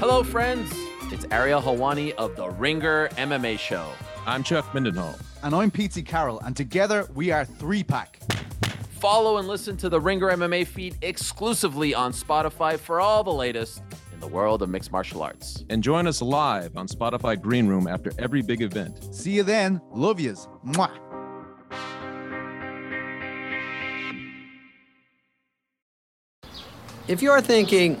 Hello, friends. It's Ariel Helwani of the Ringer MMA Show. I'm Chuck Mindenhall. And I'm Petesy Carroll, and together we are Three Pack. Follow and listen to the Ringer MMA feed exclusively on Spotify for all the latest in the world of mixed martial arts. And join us live on Spotify Green Room after every big event. See you then. Love yous. Mwah. If you're thinking,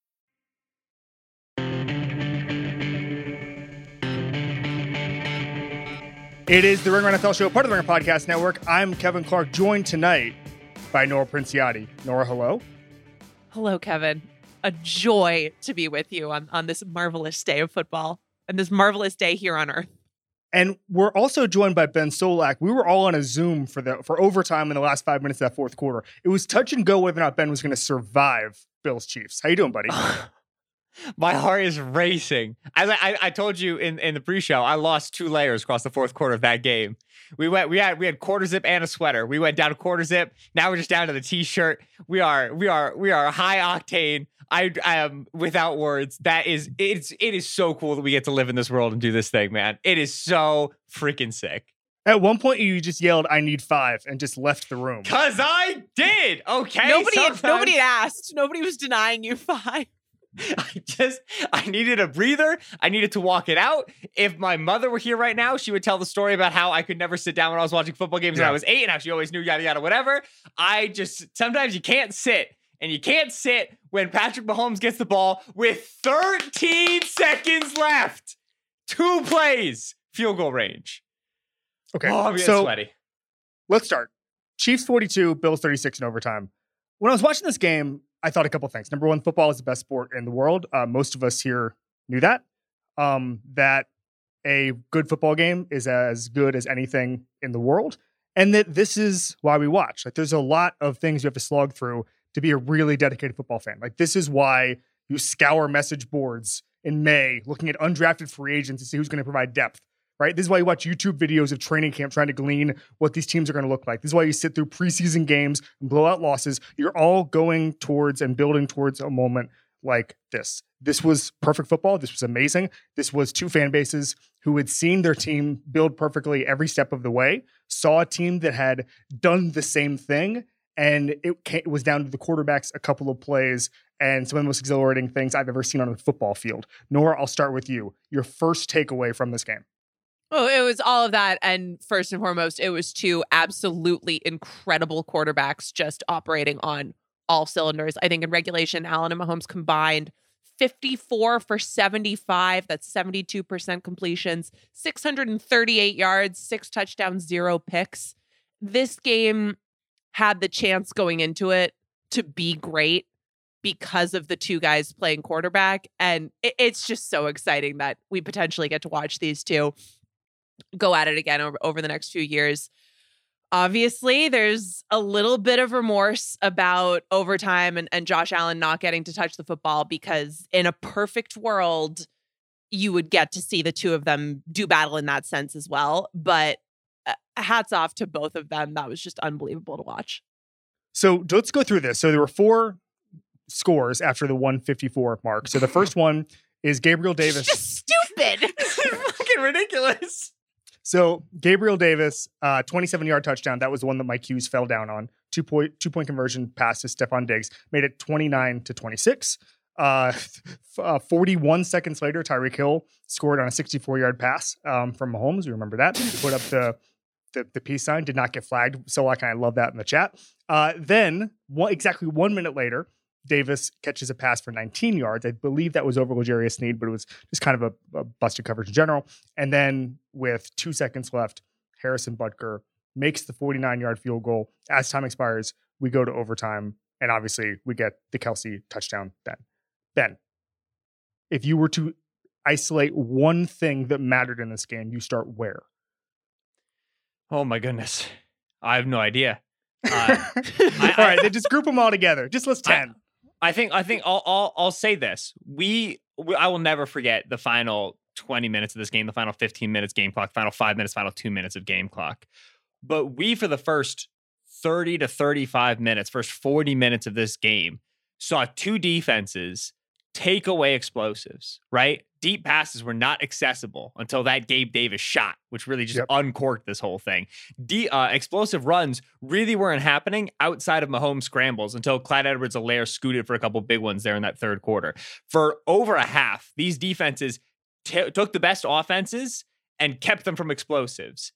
It is the Ring Ringer NFL Show, part of the Ringer Podcast Network. I'm Kevin Clark, joined tonight by Nora Princiotti. Nora, hello. Hello, Kevin. A joy to be with you on, on this marvelous day of football and this marvelous day here on Earth. And we're also joined by Ben Solak. We were all on a Zoom for the for overtime in the last five minutes of that fourth quarter. It was touch and go whether or not Ben was going to survive Bills Chiefs. How you doing, buddy? My heart is racing. As I, I, I, told you in, in the pre-show, I lost two layers across the fourth quarter of that game. We went we had we had quarter zip and a sweater. We went down to quarter zip. Now we're just down to the t-shirt. We are we are we are high octane. I I am without words. That is it's it is so cool that we get to live in this world and do this thing, man. It is so freaking sick. At one point, you just yelled, "I need five and just left the room. Cause I did. Okay. Nobody Sometimes... nobody asked. Nobody was denying you five. I just I needed a breather. I needed to walk it out. If my mother were here right now, she would tell the story about how I could never sit down when I was watching football games yeah. when I was eight and how she always knew yada yada whatever. I just sometimes you can't sit. And you can't sit when Patrick Mahomes gets the ball with 13 seconds left. Two plays, field goal range. Okay. Oh, I'm so sweaty. Let's start. Chiefs 42, Bills 36 in overtime. When I was watching this game, I thought a couple things. Number one, football is the best sport in the world. Uh, most of us here knew that. Um, that a good football game is as good as anything in the world, and that this is why we watch. Like, there's a lot of things you have to slog through to be a really dedicated football fan. Like, this is why you scour message boards in May looking at undrafted free agents to see who's going to provide depth right? This is why you watch YouTube videos of training camp trying to glean what these teams are going to look like. This is why you sit through preseason games and blowout losses. You're all going towards and building towards a moment like this. This was perfect football. This was amazing. This was two fan bases who had seen their team build perfectly every step of the way, saw a team that had done the same thing, and it, came, it was down to the quarterbacks a couple of plays and some of the most exhilarating things I've ever seen on a football field. Nora, I'll start with you. Your first takeaway from this game. Oh, it was all of that. And first and foremost, it was two absolutely incredible quarterbacks just operating on all cylinders. I think in regulation, Allen and Mahomes combined 54 for 75. That's 72% completions, 638 yards, six touchdowns, zero picks. This game had the chance going into it to be great because of the two guys playing quarterback. And it's just so exciting that we potentially get to watch these two go at it again over, over the next few years. Obviously, there's a little bit of remorse about overtime and, and Josh Allen not getting to touch the football because in a perfect world, you would get to see the two of them do battle in that sense as well. But uh, hats off to both of them. That was just unbelievable to watch. So let's go through this. So there were four scores after the 154 mark. So the first one is Gabriel Davis. Just stupid. fucking ridiculous. So Gabriel Davis, uh, 27 yard touchdown. That was the one that Mike Hughes fell down on. Two point two point conversion pass to Stefon Diggs made it 29 to 26. Uh, uh, 41 seconds later, Tyreek Hill scored on a 64 yard pass um, from Mahomes. We remember that. He put up the, the the peace sign, did not get flagged. So I love that in the chat. Uh, then one, exactly one minute later, Davis catches a pass for 19 yards. I believe that was over L'Jarius Sneed, but it was just kind of a, a busted coverage in general. And then with two seconds left, Harrison Butker makes the 49 yard field goal. As time expires, we go to overtime, and obviously we get the Kelce touchdown. Then, Ben, if you were to isolate one thing that mattered in this game, you start where? Oh my goodness. I have no idea. Uh, I- all right, then just group them all together. Just list I- 10. I think I think I'll I'll, I'll say this. We, we I will never forget the final 20 minutes of this game, the final 15 minutes game clock, final 5 minutes, final 2 minutes of game clock. But we for the first 30 to 35 minutes, first 40 minutes of this game saw two defenses take away explosives, right? Deep passes were not accessible until that Gabe Davis shot, which really just Yep. uncorked this whole thing. De- uh, explosive runs really weren't happening outside of Mahomes scrambles until Clyde Edwards-Helaire scooted for a couple big ones there in that third quarter. For over a half, these defenses t- took the best offenses and kept them from explosives.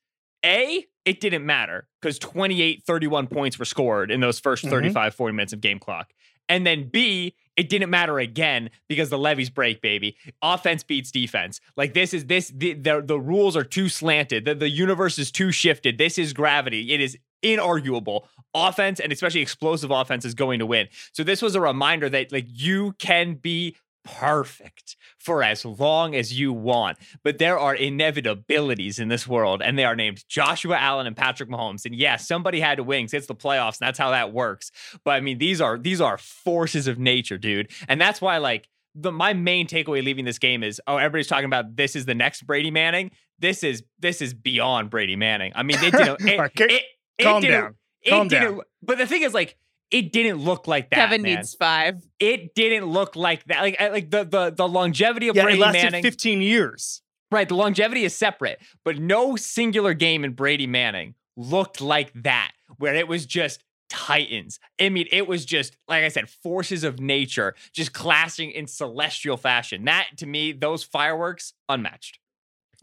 A, it didn't matter because 28, 31 points were scored in those 1st Mhm. 35, 40 minutes of game clock. And then B, it didn't matter again because the levees break, baby. Offense beats defense. Like this is this the the, the rules are too slanted. The, the universe is too shifted. This is gravity. It is inarguable. Offense and especially explosive offense is going to win. So this was a reminder that like you can be perfect for as long as you want. But there are inevitabilities in this world, and they are named Joshua Allen and Patrick Mahomes. And yes, somebody had to win 'cause it's the playoffs, and that's how that works. But I mean, these are these are forces of nature, dude. And that's why, like, the my main takeaway leaving this game is oh, everybody's talking about this is the next Brady Manning. This is this is beyond Brady Manning. I mean, they didn't it, All right, ca- it, it calm didn't- down. It Calm down. But the thing is, like, it didn't look like that. Kevin man needs five. it didn't look like that. Like like the the the longevity of Yeah, it lasted Manning. 15 years. Right, the longevity is separate, but no singular game in Brady Manning looked like that, where it was just Titans. I mean, it was just like I said, forces of nature just clashing in celestial fashion. That to me, those fireworks unmatched.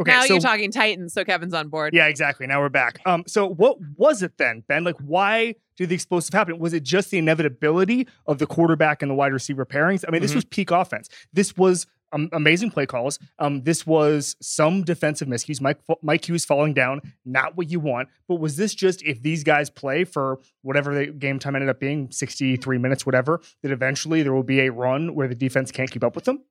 Okay, now so you're talking Titans, so Kevin's on board. Yeah, exactly. Now we're back. Um, so what was it then, Ben? Like, why did the explosive happen? Was it just the inevitability of the quarterback and the wide receiver pairings? I mean, this Mhm. was peak offense. This was um, amazing play calls. Um, this was some defensive miscues. Mike Mike Hughes falling down, not what you want. But was this just if these guys play for whatever the game time ended up being, sixty three minutes, whatever, that eventually there will be a run where the defense can't keep up with them?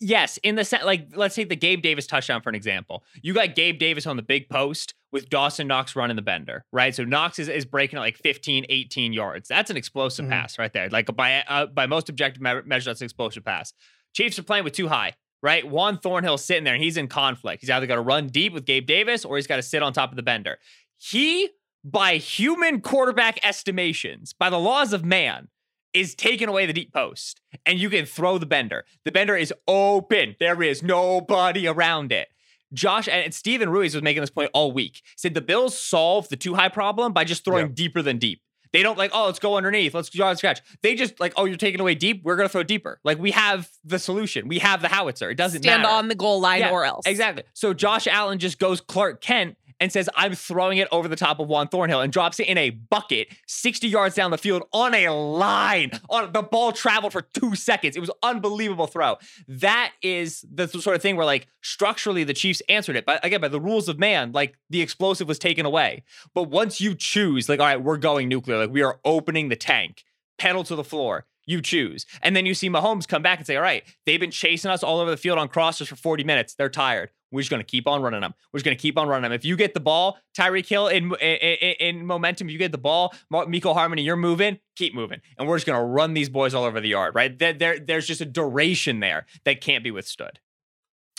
Yes, in the set, like let's take the Gabe Davis touchdown for an example. You got Gabe Davis on the big post with Dawson Knox running the bender, right? So Knox is, is breaking at like 15, 18 yards. That's an explosive Mhm. pass right there. Like by uh, by most objective me- measure, that's an explosive pass. Chiefs are playing with two high, right? Juan Thornhill's sitting there and he's in conflict. He's either got to run deep with Gabe Davis or he's got to sit on top of the bender. He, by human quarterback estimations, by the laws of man, is taking away the deep post and you can throw the bender. The bender is open. There is nobody around it. Josh and Steven Ruiz was making this point all week. Said the Bills solve the two high problem by just throwing Yeah. deeper than deep. They don't like, oh, let's go underneath. Let's draw a scratch. They just like, oh, you're taking away deep. We're gonna throw deeper. Like we have the solution. We have the howitzer. It doesn't Stand matter. on the goal line Yeah, or else. Exactly. So Josh Allen just goes Clark Kent and says, I'm throwing it over the top of Juan Thornhill and drops it in a bucket 60 yards down the field on a line. On the ball traveled for two seconds. It was unbelievable throw. That is the sort of thing where like structurally the Chiefs answered it. But again, by the rules of man, like the explosive was taken away. But once you choose, like, all right, we're going nuclear, like we are opening the tank, pedal to the floor. You choose. And then you see Mahomes come back and say, all right, they've been chasing us all over the field on crossers for 40 minutes. They're tired. We're just going to keep on running them. We're just going to keep on running them. If you get the ball, Tyreek Hill in, in, in, momentum, if you get the ball, Mecole Hardman, you're moving, keep moving. And we're just going to run these boys all over the yard, right? There, there, there's just a duration there that can't be withstood.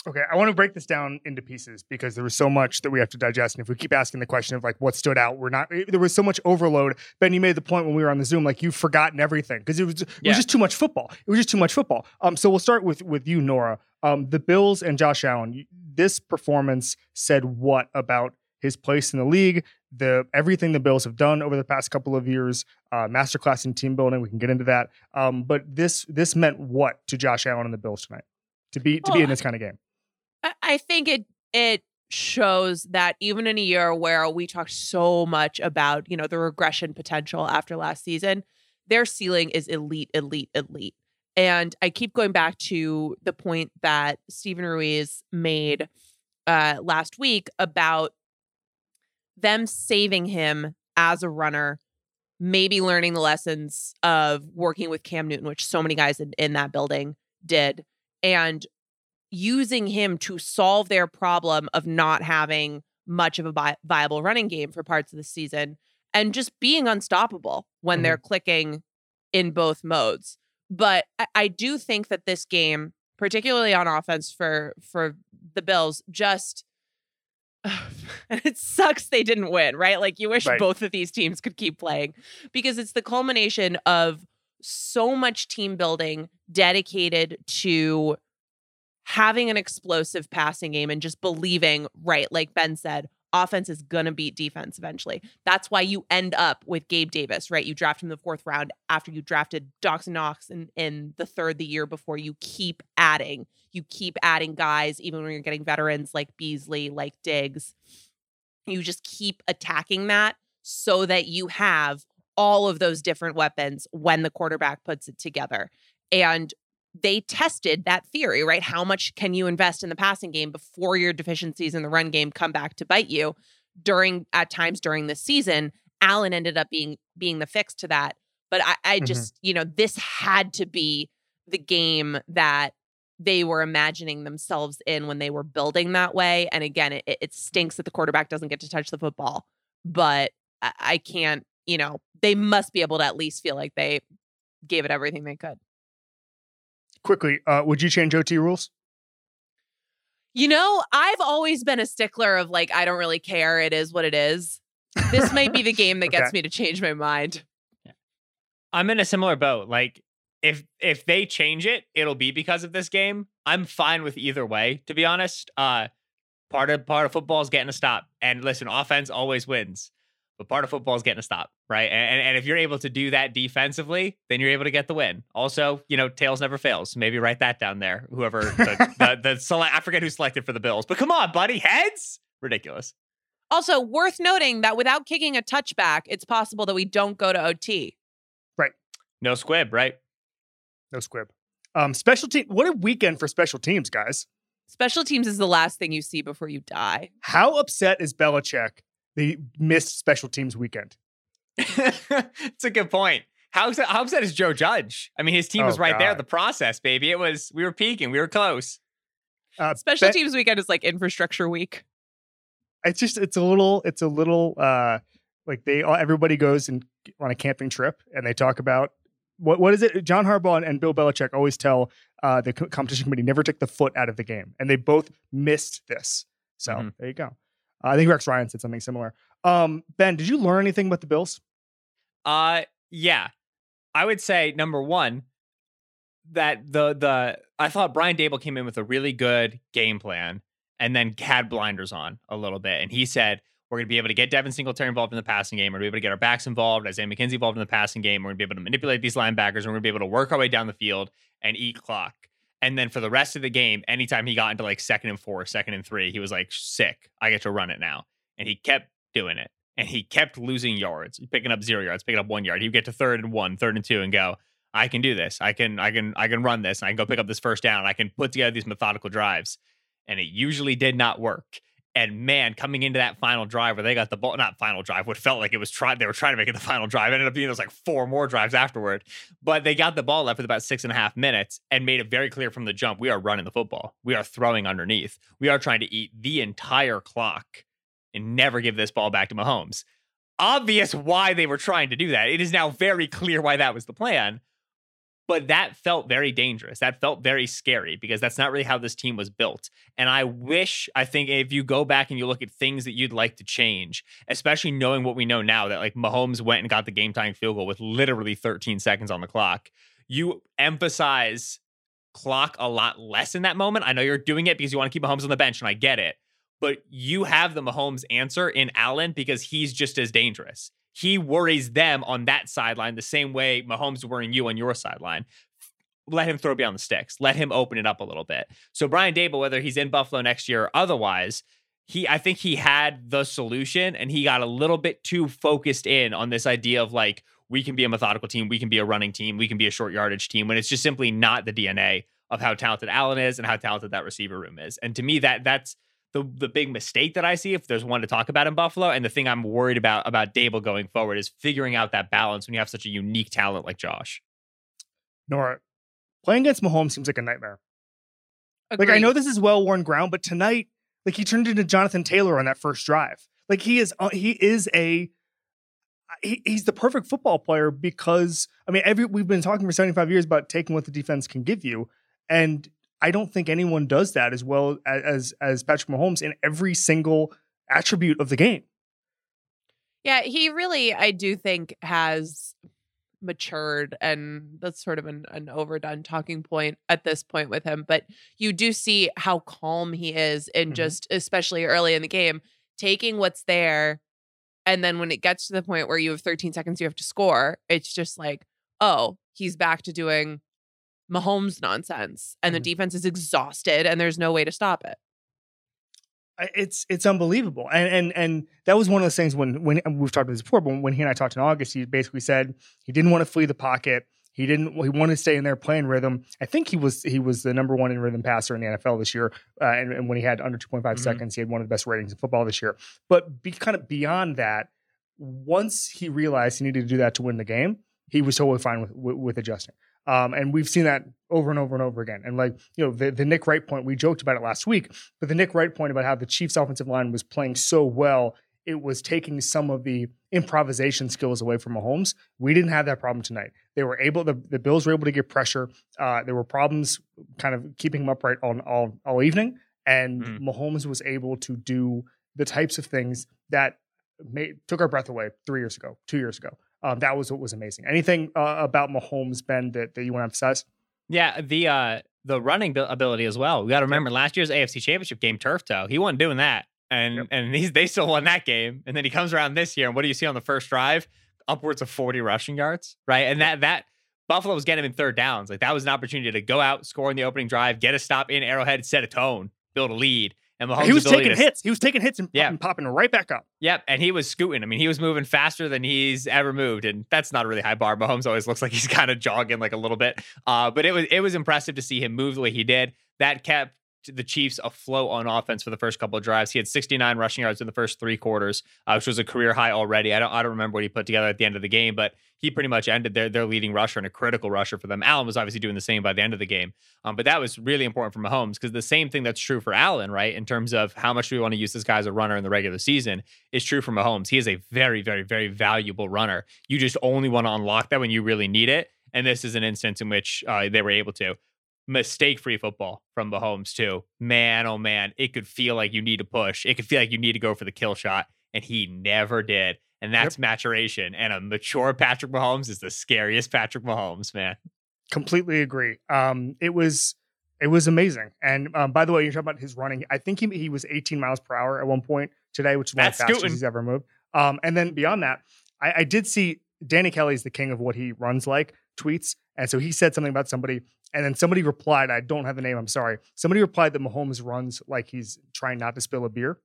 Okay, I want to break this down into pieces because there was so much that we have to digest. And if we keep asking the question of like what stood out, we're not. There was so much overload. Ben, you made the point when we were on the Zoom, like you've forgotten everything because it was it Yeah. was just too much football. It was just too much football. Um, so we'll start with with you, Nora. Um, the Bills and Josh Allen. This performance said what about his place in the league? the everything the Bills have done over the past couple of years, uh, masterclass in team building. We can get into that. Um, but this this meant what to Josh Allen and the Bills tonight to be to be in this kind of game? I- think it it shows that even in a year where we talked so much about you know the regression potential after last season, their ceiling is elite, elite, elite. And I keep going back to the point that Steven Ruiz made uh, last week about them saving him as a runner, maybe learning the lessons of working with Cam Newton, which so many guys in, in that building did, and using him to solve their problem of not having much of a vi- viable running game for parts of the season and just being unstoppable when Mhm. they're clicking in both modes. But I, I do think that this game, particularly on offense for for the Bills, just and it sucks they didn't win, right? Like you wish Right. both of these teams could keep playing because it's the culmination of so much team building dedicated to having an explosive passing game and just believing, right, like Ben said, offense is going to beat defense eventually. That's why you end up with Gabe Davis, right? You draft him the fourth round after you drafted Dawson Knox in, in the third the year before. You keep adding. You keep adding guys, even when you're getting veterans like Beasley, like Diggs. You just keep attacking that so that you have all of those different weapons when the quarterback puts it together. And they tested that theory, right? How much can you invest in the passing game before your deficiencies in the run game come back to bite you? During at times during the season, Allen ended up being being the fix to that. But I, I Mhm. just, you know, this had to be the game that they were imagining themselves in when they were building that way. And again, it, it stinks that the quarterback doesn't get to touch the football, but I, I can't, you know, they must be able to at least feel like they gave it everything they could. Quickly, uh, would you change OT rules? You know, I've always been a stickler of like, I don't really care. It is what it is. This might be the game that gets Okay. me to change my mind. I'm in a similar boat. Like if if they change it, it'll be because of this game. I'm fine with either way, to be honest. Uh part of part of football is getting a stop. And listen, offense always wins. But part of football is getting a stop, right? And, and if you're able to do that defensively, then you're able to get the win. Also, you know, tails never fails. Maybe write that down there. Whoever the the, the select, I forget who selected for the Bills, but come on, buddy, heads, ridiculous. Also, worth noting that without kicking a touchback, it's possible that we don't go to OT. Right. No squib, right? No squib. Um, special team. What a weekend for special teams, guys. Special teams is the last thing you see before you die. How upset is Belichick they missed special teams weekend? it's a good point. How upset, how upset is Joe Judge? I mean, his team was Oh, right there. God. The process, baby. It was. We were peaking. We were close. Uh, Special Ben- teams weekend is like infrastructure week. It's just it's a little it's a little uh like they all everybody goes and on a camping trip and they talk about what what is it? John Harbaugh and, and Bill Belichick always tell uh, the co- competition committee never take the foot out of the game, and they both missed this. So Mhm. there you go. Uh, I think Rex Ryan said something similar. Um, ben, did you learn anything about the Bills? Uh, yeah. I would say number one that the the I thought Brian Daboll came in with a really good game plan and then had blinders on a little bit, and he said. We're going to be able to get Devin Singletary involved in the passing game. We're going to be able to get our backs involved, Isaiah McKenzie involved in the passing game. We're going to be able to manipulate these linebackers. And we're going to be able to work our way down the field and eat clock. And then for the rest of the game, anytime he got into like second and four, second and three, he was like, sick. I get to run it now. And he kept doing it. And he kept losing yards, picking up zero yards, picking up one yard. He'd get to third and one, third and two, and go, I can do this. I can, I can, I can run this. And I can go pick up this first down. I can put together these methodical drives. And it usually did not work. And man, coming into that final drive where they got the ball, not final drive, what felt like it was trying, they were trying to make it the final drive. Ended up being those like four more drives afterward. But they got the ball left with about six and a half minutes and made it very clear from the jump we are running the football. We are throwing underneath. We are trying to eat the entire clock and never give this ball back to Mahomes. Obvious why they were trying to do that. It is now very clear why that was the plan. But that felt very dangerous. That felt very scary because that's not really how this team was built. And I wish, I think if you go back and you look at things that you'd like to change, especially knowing what we know now that like Mahomes went and got the game tying field goal with literally 13 seconds on the clock, you emphasize clock a lot less in that moment. I know you're doing it because you want to keep Mahomes on the bench, and I get it. but you have the Mahomes answer in Allen because he's just as dangerous. He worries them on that sideline the same way Mahomes worrying you on your sideline. Let him throw beyond the sticks. Let him open it up a little bit. So Brian Daboll, whether he's in Buffalo next year or otherwise, he I think he had the solution and he got a little bit too focused in on this idea of like we can be a methodical team, we can be a running team, we can be a short yardage team when it's just simply not the DNA of how talented Allen is and how talented that receiver room is. And to me that that's the the big mistake that I see if there's one to talk about in Buffalo and the thing I'm worried about about Daboll going forward is figuring out that balance when you have such a unique talent like Josh. Nora, playing against Mahomes seems like a nightmare. Like I know this is well worn ground, but tonight, like he turned into Jonathan Taylor on that first drive. Like he is, uh, he is a, he, he's the perfect football player because I mean, every we've been talking for seventy five years about taking what the defense can give you, and I don't think anyone does that as well as as, Patrick Mahomes in every single attribute of the game. Yeah, he really, I do think, has matured, and that's sort of an, an overdone talking point at this point with him. But you do see how calm he is, in Mhm. just especially early in the game, taking what's there, and then when it gets to the point where you have 13 seconds, you have to score. It's just like, oh, he's back to doing Mahomes nonsense, and Mhm. the defense is exhausted, and there's no way to stop it. It's it's unbelievable. And and and that was one of those things when when we've talked about this before, but when he and I talked in August, he basically said he didn't want to flee the pocket. He didn't. He wanted to stay in there playing rhythm. I think he was he was the number one in rhythm passer in the NFL this year. Uh, and, and when he had under two point five Mhm. seconds, he had one of the best ratings in football this year. But be kind of beyond that, once he realized he needed to do that to win the game, he was totally fine with with, with adjusting. Um, and we've seen that over and over and over again. And like you know, the the Nick Wright point, we joked about it last week, but the Nick Wright point about how the Chiefs' offensive line was playing so well, it was taking some of the improvisation skills away from Mahomes. We didn't have that problem tonight. They were able, the, the Bills were able to get pressure. Uh, there were problems kind of keeping him upright all all, all evening, and Mhm. Mahomes was able to do the types of things that made took our breath away three years ago, two years ago. Um, that was what was amazing. Anything uh, about Mahomes, Ben, that, that you want to emphasize? Yeah, the uh the running ability as well. We got to remember last year's AFC Championship game, turf toe. He wasn't doing that, and Yep. and he's they still won that game. And then he comes around this year, and what do you see on the first drive? Upwards of forty rushing yards, right? And that that Buffalo was getting him in third downs. Like that was an opportunity to go out, score in the opening drive, get a stop in Arrowhead, set a tone, build a lead. And Mahomes' he was taking to hits. He was taking hits and, Yeah. popping right back up. Yep, and he was scooting. I mean, he was moving faster than he's ever moved, and that's not a really high bar. Mahomes always looks like he's kind of jogging like a little bit, uh, but it was it was impressive to see him move the way he did. That kept the Chiefs afloat on offense for the first couple of drives. He had 69 rushing yards in the first three quarters, uh, which was a career high already. I don't I don't remember what he put together at the end of the game, but he pretty much ended their their leading rusher and a critical rusher for them. Allen was obviously doing the same by the end of the game, um, but that was really important for Mahomes because the same thing that's true for Allen, right, in terms of how much we want to use this guy as a runner in the regular season, is true for Mahomes. He is a very, very, very valuable runner. You just only want to unlock that when you really need it, and this is an instance in which uh, they were able to. Mistake free football from Mahomes, too. Man, oh man, it could feel like you need to push. It could feel like you need to go for the kill shot, and he never did. And that's maturation. And a mature Patrick Mahomes is the scariest Patrick Mahomes, man. Completely agree. Um, it was it was amazing. And um, by the way, you're talking about his running. I think he he was 18 miles per hour at one point today, which is one of the fastest he's ever moved. Um, and then beyond that, I, I did see Danny Kelly's the king of what he runs like tweets, and so he said something about somebody, and then somebody replied. I don't have the name. I'm sorry. Somebody replied that Mahomes runs like he's trying not to spill a beer.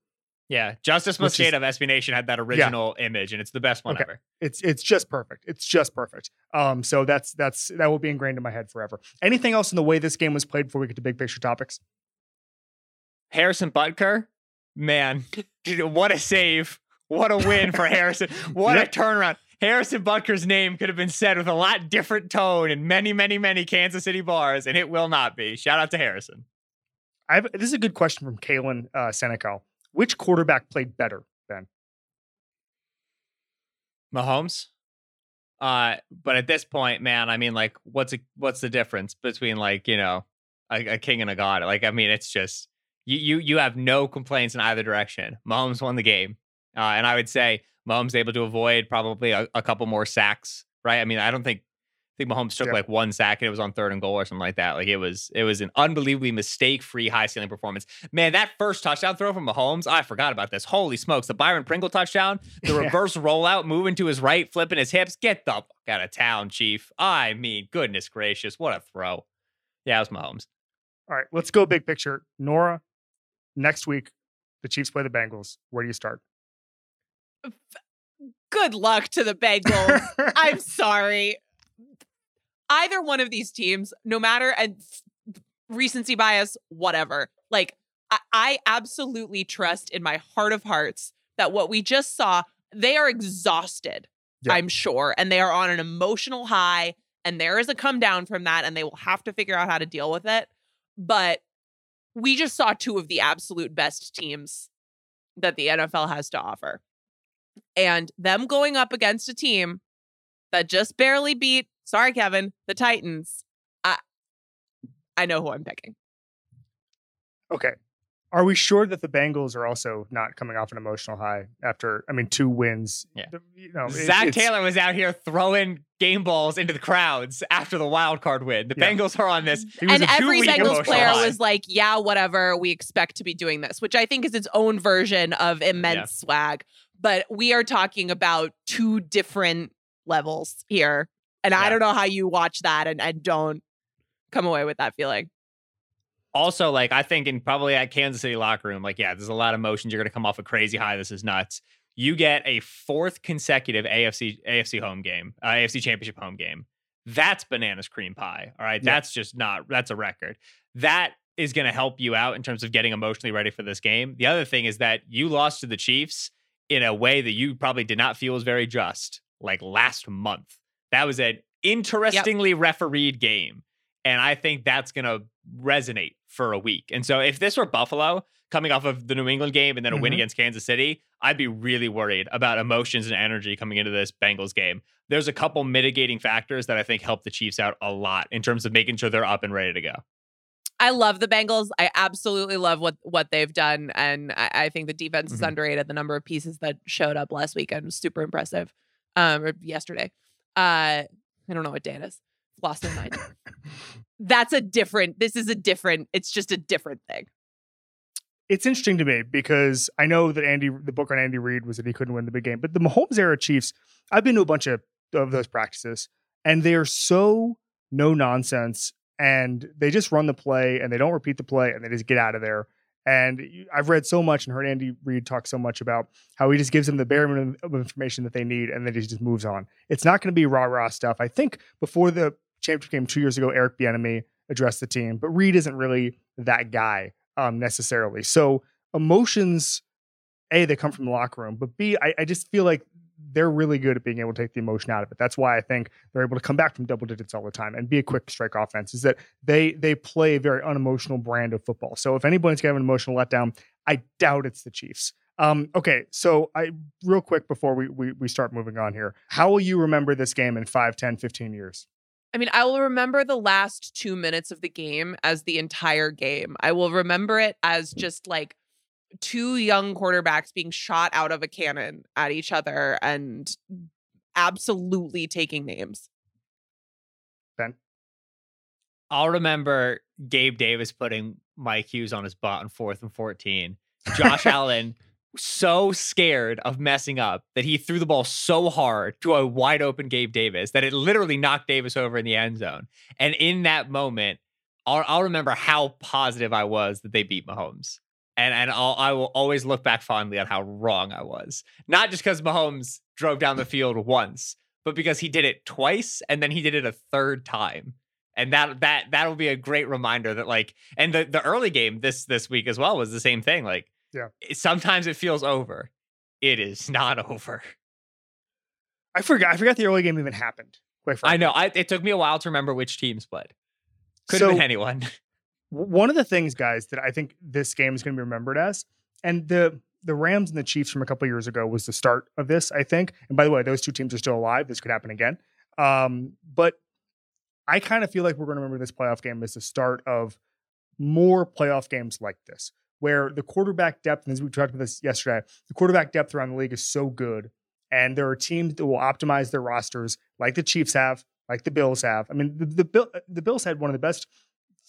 Yeah, Justis Mosqueda of SB Nation had that original image, and it's the best one Okay. ever. It's it's just perfect. It's just perfect. Um, so that's that's that will be ingrained in my head forever. Anything else in the way this game was played before we get to big picture topics? Harrison Butker, man, what a save! What a win for Harrison! What Yep. a turnaround! Harrison Butker's name could have been said with a lot different tone in many, many, many Kansas City bars, and it will not be. Shout out to Harrison. I have this is a good question from Kalen uh, Senecal. Which quarterback played better, Ben? Mahomes. Uh, but at this point, man, I mean, like, what's a, what's the difference between like you know a, a king and a god? Like, I mean, it's just you you you have no complaints in either direction. Mahomes won the game, uh, and I would say Mahomes able to avoid probably a, a couple more sacks. Right? I mean, I don't think I think Mahomes took Yeah. like one sack and it was on third and goal or something like that. Like it was it was an unbelievably mistake-free high ceiling performance. Man, that first touchdown throw from Mahomes, I forgot about this. Holy smokes. The Byron Pringle touchdown, the Yeah. reverse rollout, moving to his right, flipping his hips. Get the fuck out of town, Chief. I mean, goodness gracious, what a throw. Yeah, it was Mahomes. All right, let's go big picture. Nora, next week, the Chiefs play the Bengals. Where do you start? Good luck to the Bengals. I'm sorry. Either one of these teams, no matter and recency bias, whatever. Like I, I absolutely trust in my heart of hearts that what we just saw, they are exhausted. Yeah. I'm sure, and they are on an emotional high, and there is a come down from that, and they will have to figure out how to deal with it. But we just saw two of the absolute best teams that the NFL has to offer. And them going up against a team that just barely beat, sorry, Kevin, the Titans. I I know who I'm picking. Okay. Are we sure that the Bengals are also not coming off an emotional high after, I mean, two wins? Yeah. You know, it- Zach it's- Taylor was out here throwing game balls into the crowds after the wild card win. The Yeah. Bengals are on this. And every Bengals player high. was like, yeah, whatever, we expect to be doing this, which I think is its own version of immense swag. But we are talking about two different levels here. And I don't know how you watch that and, and don't come away with that feeling. also like I think in probably at Kansas City locker room, like yeah, there's a lot of emotions. You're gonna come off a crazy high. This is nuts. You get a fourth consecutive AFC AFC home game, uh, AFC Championship home game. That's bananas cream pie. All right, Yeah. that's just not. That's a record. That is going to help you out in terms of getting emotionally ready for this game. The other thing is that you lost to the Chiefs in a way that you probably did not feel was very just, like last month. That was an interestingly refereed game. And I think that's going to resonate for a week. And so if this were Buffalo coming off of the New England game and then a win Mhm. against Kansas City, I'd be really worried about emotions and energy coming into this Bengals game. There's a couple mitigating factors that I think help the Chiefs out a lot in terms of making sure they're up and ready to go. I love the Bengals. I absolutely love what what they've done, and I, I think the defense is Mhm. underrated. The number of pieces that showed up last weekend was super impressive. Um, or yesterday. Uh, I don't know what day it is. Lost my mind. That's a different. This is a different. It's just a different thing. it's interesting to me because I know that Andy, the book on Andy Reid was that he couldn't win the big game, but the Mahomes era Chiefs, I've been to a bunch of, of those practices and they are so no nonsense and they just run the play and they don't repeat the play and they just get out of there. And I've read so much and heard Andy Reid talk so much about how he just gives them the bare minimum of information that they need and then he just moves on. It's not going to be rah rah stuff. I think before the championship game two years ago, Eric Bieniemy addressed the team, but Reid isn't really that guy um, necessarily. So emotions, a they come from the locker room, but b I, I just feel like they're really good at being able to take the emotion out of it. That's why I think they're able to come back from double digits all the time and be a quick strike offense. Is that they they play a very unemotional brand of football. So if anybody's gonna have an emotional letdown, I doubt it's the Chiefs. Um, okay, so I real quick before we, we we start moving on here, how will you remember this game in 5, 10, 15 years? I mean, I will remember the last two minutes of the game as the entire game. I will remember it as just like two young quarterbacks being shot out of a cannon at each other and absolutely taking names. I'll remember Gabe Davis putting Mike Hughes on his butt on fourth and 14. Josh Allen so scared of messing up that he threw the ball so hard to a wide open Gabe Davis that it literally knocked Davis over in the end zone. And in that moment, I'll, I'll remember how positive I was that they beat Mahomes. And, and I'll, I will always look back fondly on how wrong I was. Not just because Mahomes drove down the field once, but because he did it twice and then he did it a third time and that that that'll be a great reminder that like and the the early game this this week as well was the same thing like Yeah. sometimes it feels over it is not over I forgot I forgot the early game even happened. Quite i know I, it took me a while to remember which teams played could have So- been anyone one of the things, guys, that I think this game is going to be remembered as, and the the Rams and the Chiefs from a couple years ago was the start of this, I think. And by the way, those two teams are still alive. This could happen again. Um, but I kind of feel like we're going to remember this playoff game as the start of more playoff games like this, where the quarterback depth, and as we talked about this yesterday, the quarterback depth around the league is so good, and there are teams that will optimize their rosters, like the Chiefs have, like the Bills have. I mean, the the, the Bills had one of the best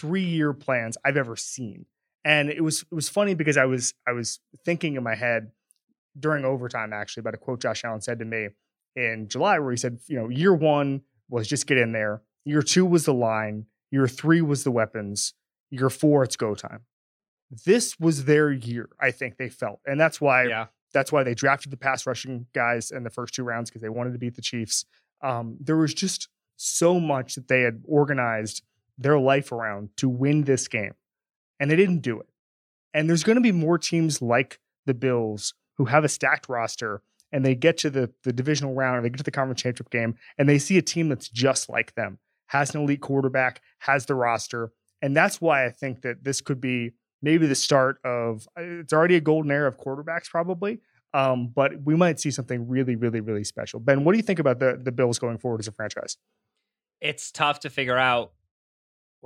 three year plans I've ever seen, and it was it was funny because I was I was thinking in my head during overtime actually about a quote Josh Allen said to me in July where he said, you know, year one was just get in there, year two was the line, year three was the weapons, year four it's go time. This was their year, I think they felt, and that's why Yeah. that's why they drafted the pass rushing guys in the first two rounds because they wanted to beat the Chiefs. Um, there was just so much that they had organized their life around to win this game, and they didn't do it. And there's going to be more teams like the Bills who have a stacked roster and they get to the, the divisional round or they get to the conference championship game and they see a team that's just like them, has an elite quarterback, has the roster. And that's why I think that this could be maybe the start of it's already a golden era of quarterbacks, probably. Um, but we might see something really, really, really special. Ben, what do you think about the the Bills going forward as a franchise? it's tough to figure out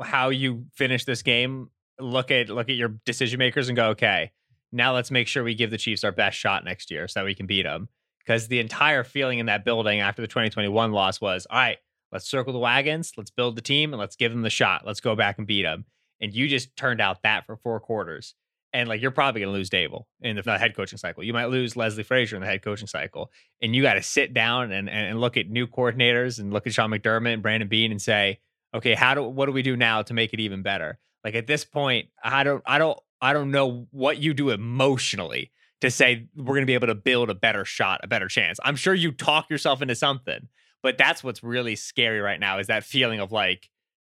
how you finish this game. Look at look at your decision makers and go, okay, now let's make sure we give the Chiefs our best shot next year so that we can beat them. Because the entire feeling in that building after the 2021 loss was, all right, let's circle the wagons, let's build the team, and let's give them the shot. Let's go back and beat them. And you just turned out that for four quarters. And like you're probably going to lose Daboll in the head coaching cycle. You might lose Leslie Frazier in the head coaching cycle. And you got to sit down and, and, and look at new coordinators and look at Sean McDermott and Brandon Beane and say, okay, how do what do we do now to make it even better? Like at this point, I don't I don't I don't know what you do emotionally to say we're going to be able to build a better shot, a better chance. I'm sure you talk yourself into something, but that's what's really scary right now is that feeling of like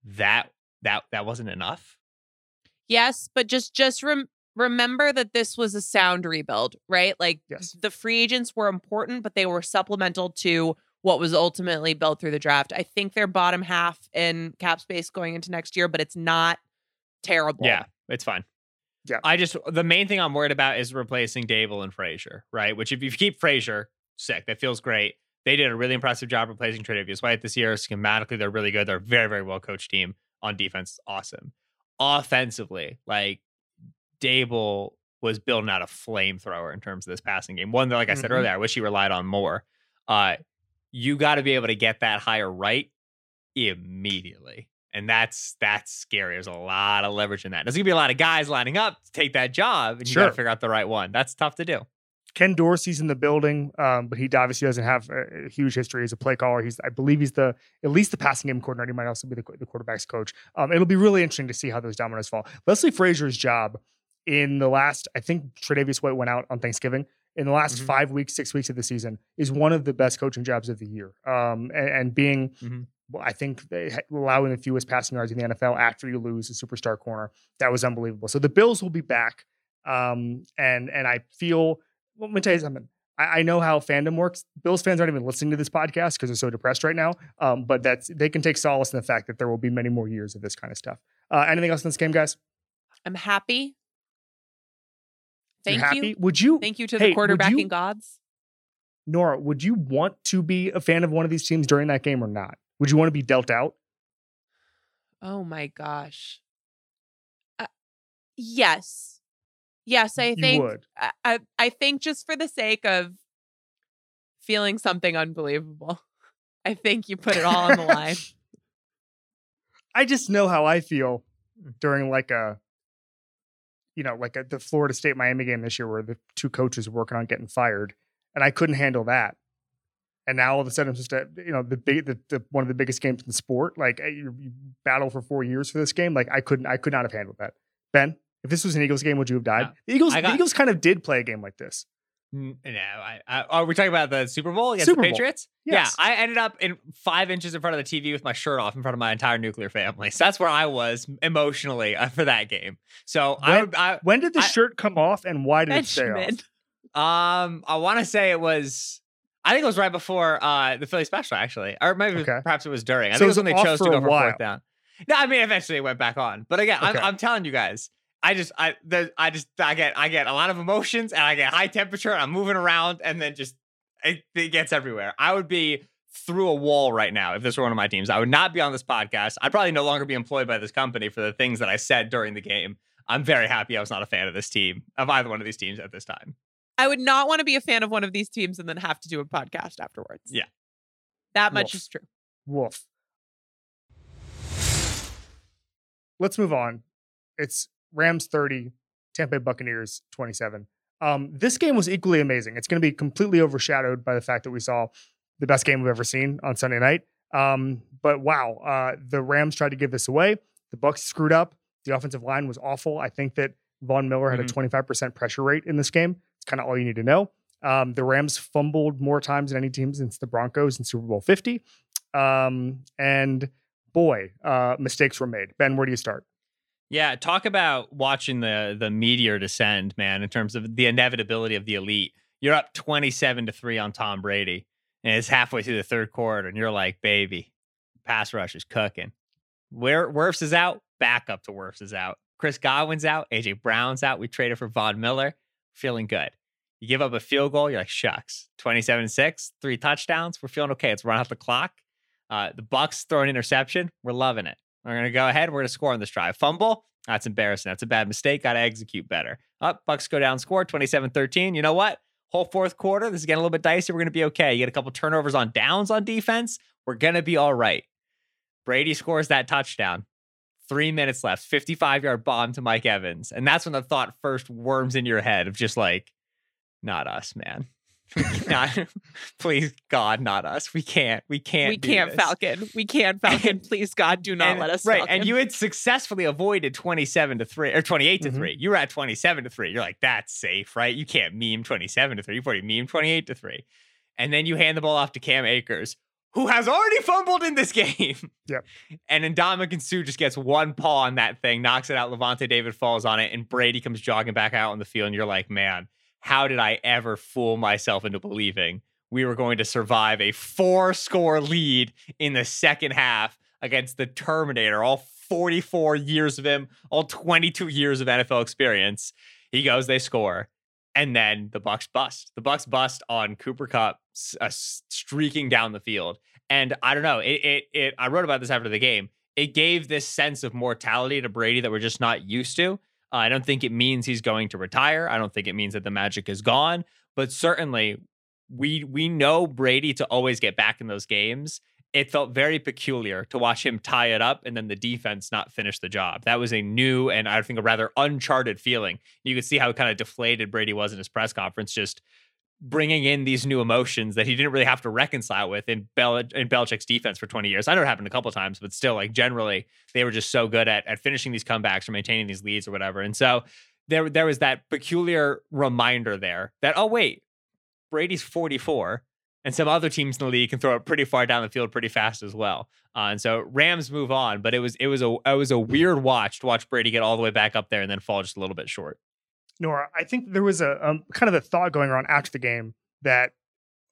that that that wasn't enough. Yes, but just just rem- remember that this was a sound rebuild, right? Like Yes. the free agents were important, but they were supplemental to what was ultimately built through the draft. I think they're bottom half in cap space going into next year, but it's not terrible. Yeah, it's fine. Yeah. I just the main thing I'm worried about is replacing Daboll and Frazier, right? Which if you keep Frazier, sick. That feels great. They did a really impressive job replacing Tre'Davious White this year. Schematically, they're really good. They're a very, very well coached team on defense. Awesome. Offensively, like Daboll was building out a flamethrower in terms of this passing game. One that, like I said Mhm. earlier, I wish he relied on more. Uh, you got to be able to get that higher right immediately. And that's that's scary. There's a lot of leverage in that. There's gonna be a lot of guys lining up to take that job, and you Sure. gotta figure out the right one. That's tough to do. Ken Dorsey's in the building, um, but he obviously doesn't have a, a huge history as a play caller. He's, I believe, he's the at least the passing game coordinator. He might also be the, the quarterback's coach. Um, it'll be really interesting to see how those dominoes fall. Leslie Frazier's job in the last, I think, Tre'Davious White went out on Thanksgiving. In the last Mhm. five weeks, six weeks of the season, is one of the best coaching jobs of the year. Um, and, and being, Mhm. well, I think, they, allowing the fewest passing yards in the NFL after you lose a superstar corner, that was unbelievable. So the Bills will be back, um, and and I feel. Well, let me tell you something. I, I know how fandom works. Bills fans aren't even listening to this podcast because they're so depressed right now. Um, but that's they can take solace in the fact that there will be many more years of this kind of stuff. Uh, anything else in this game, guys? I'm happy. You're Thank happy? you. Would you, Thank you to Hey, the quarterbacking you- gods. Nora? Would you want to be a fan of one of these teams during that game or not? Would you want to be dealt out? Oh my gosh. Uh, yes. Yes, I you think. I, I I think just for the sake of feeling something unbelievable. I think you put it all on the line. I just know how I feel during like a, you know, like a, the Florida State Miami game this year where the two coaches were working on getting fired, and I couldn't handle that. And now all of a sudden, it's just a, you know the big, the, the one of the biggest games in the sport. Like eh, you, you battle for four years for this game. Like I couldn't, I could not have handled that. Ben, if this was an Eagles game, would you have died? No. The Eagles, I the Eagles kind of did play a game like this. No, I, I, are we talking about the Super Bowl against Super the Patriots? Yes. Yeah, I ended up in five inches in front of the TV with my shirt off in front of my entire nuclear family. So that's where I was emotionally uh, for that game. So I, When- would- I, When did the I- shirt come off, and why did it stay off? Um, I want to say it was. I think it was right before uh the Philly special, actually, or maybe Okay. perhaps it was during. I So think it was when they chose to go for fourth down. No, I mean eventually it went back on. But again, I'm, I'm telling you guys, I just I the, I just I get I get a lot of emotions and I get high temperature and I'm moving around and then just it, it, gets everywhere. I would be through a wall right now if this were one of my teams. I would not be on this podcast. I'd probably no longer be employed by this company for the things that I said during the game. I'm very happy I was not a fan of this team of either one of these teams at this time. I would not want to be a fan of one of these teams and then have to do a podcast afterwards. Yeah. That much is true. Wolf. Let's move on. It's Rams 30, Tampa Bay Buccaneers 27. Um, this game was equally amazing. It's going to be completely overshadowed by the fact that we saw the best game we've ever seen on Sunday night. Um, but wow, uh, the Rams tried to give this away. The Bucs screwed up. The offensive line was awful. I think that Von Miller had Mhm. a 25% pressure rate in this game. It's kind of all you need to know. Um, the Rams fumbled more times than any team since the Broncos in Super Bowl 50. Um, and boy, uh, mistakes were made. Ben, where do you start? Yeah, talk about watching the the meteor descend, man, in terms of the inevitability of the elite. You're up 27 to 3 on Tom Brady, and it's halfway through the third quarter, and you're like, baby, pass rush is cooking. Where Wirfs is out, backup to Wirfs is out. Chris Godwin's out, AJ Brown's out. We traded for Von Miller. Feeling good. You give up a field goal, you're like, shucks. 27 6, three touchdowns. We're feeling okay. Let's run out the clock. Uh, the Bucs throw an interception. We're loving it. We're gonna go ahead. We're gonna score on this drive. Fumble. That's embarrassing. That's a bad mistake. Got to execute better. Up. Bucs go down. Score 27-13. You know what? Whole fourth quarter. This is getting a little bit dicey. We're gonna be okay. You get a couple turnovers on downs on defense. We're gonna be all right. Brady scores that touchdown. Three minutes left. 55 yard bomb to Mike Evans, and that's when the thought first worms in your head of just like, not us, man. Not, please, God, not us. We can't. We can't. we do can't this. Falcon. We can't Falcon. And- Please God, do not And- let us right Falcon. and you had successfully avoided 27 to 3 or 28 to Mhm. 3 you were at 27 to 3 you're like that's safe right you can't meme 27 to 3 you've already meme 28 to 3 and then you hand the ball off to cam akers who has already fumbled in this game Yep. and then Ndamukong Suh just gets one paw on that thing knocks it out Lavonte David falls on it and brady comes jogging back out on the field and you're like man how did i ever fool myself into believing we were going to survive a four score lead in the second half against the Terminator, all 44 years of him, all 22 years of NFL experience. He goes, they score, and then the Bucs bust. The Bucs bust on Cooper Kupp uh, streaking down the field, and I don't know. It, it, it. I wrote about this after the game. It gave this sense of mortality to Brady that we're just not used to. I don't think it means he's going to retire. I don't think it means that the magic is gone. But certainly, we we know Brady to always get back in those games it felt very peculiar to watch him tie it up and then the defense not finish the job. That was a new and I think a rather uncharted feeling. You could see how kind of deflated Brady was in his press conference, just bringing in these new emotions that he didn't really have to reconcile with in Bel in Belichick's defense for 20 years. I know it happened a couple times, but still, like generally, they were just so good at at finishing these comebacks or maintaining these leads or whatever. And so there there was that peculiar reminder there that oh wait, Brady's 44 and some other teams in the league can throw it pretty far down the field pretty fast as well. Uh, and so Rams move on, but it was it was a it was a weird watch to watch Brady get all the way back up there and then fall just a little bit short. Nora, I think there was a um, kind of a thought going around after the game that,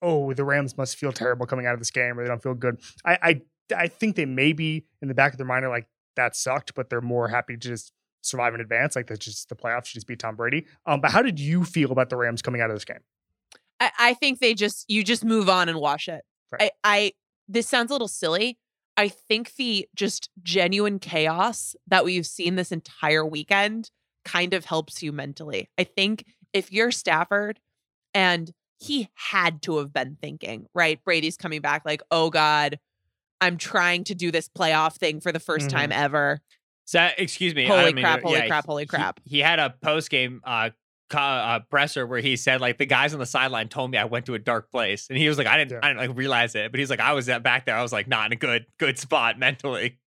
oh, the Rams must feel terrible coming out of this game or they don't feel good. I, I, I think they may be in the back of their mind are like, that sucked, but they're more happy to just survive in advance. Like that's just the playoffs, should just beat Tom Brady. Um, but how did you feel about the Rams coming out of this game? I, I think they just you just move on and wash it. Right. I, I this sounds a little silly. I think the just genuine chaos that we've seen this entire weekend kind of helps you mentally. I think if you're Stafford and he had to have been thinking, right? Brady's coming back like, oh God, I'm trying to do this playoff thing for the 1st Mhm. time ever. So excuse me. Holy don't mean crap, holy yeah, crap, holy crap. He, had a post game uh, uh, presser where he said like the guys on the sideline told me I went to a dark place, and he was like I didn't Yeah. I didn't like realize it, but he's like I was at back there. I was like not in a good good spot mentally.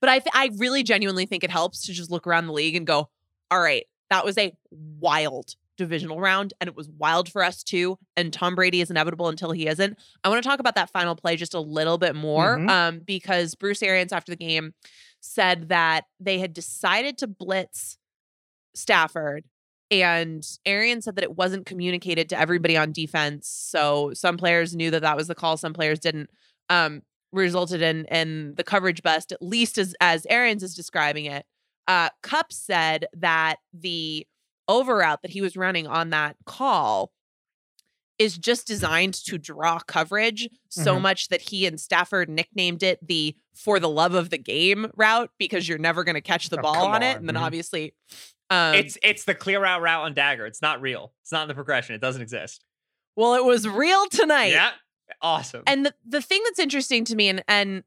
But I, th- I really genuinely think it helps to just look around the league and go, all right, that was a wild divisional round, and it was wild for us too. And Tom Brady is inevitable until he isn't. I want to talk about that final play just a little bit more, Mhm. um, because Bruce Arians after the game said that they had decided to blitz Stafford. And Arians said that it wasn't communicated to everybody on defense. So some players knew that that was the call, some players didn't. Um, resulted in in the coverage bust, at least as as Arians is describing it. Uh, Kupp said that the over route that he was running on that call is just designed to draw coverage so Mhm. much that he and Stafford nicknamed it the for the love of the game route because you're never going to catch the Oh, ball come on it. And then Mhm. obviously, um, it's it's the clear out route on dagger. It's not real. It's not in the progression. It doesn't exist. well, it was real tonight. Yeah, awesome. And the, the thing that's interesting to me and and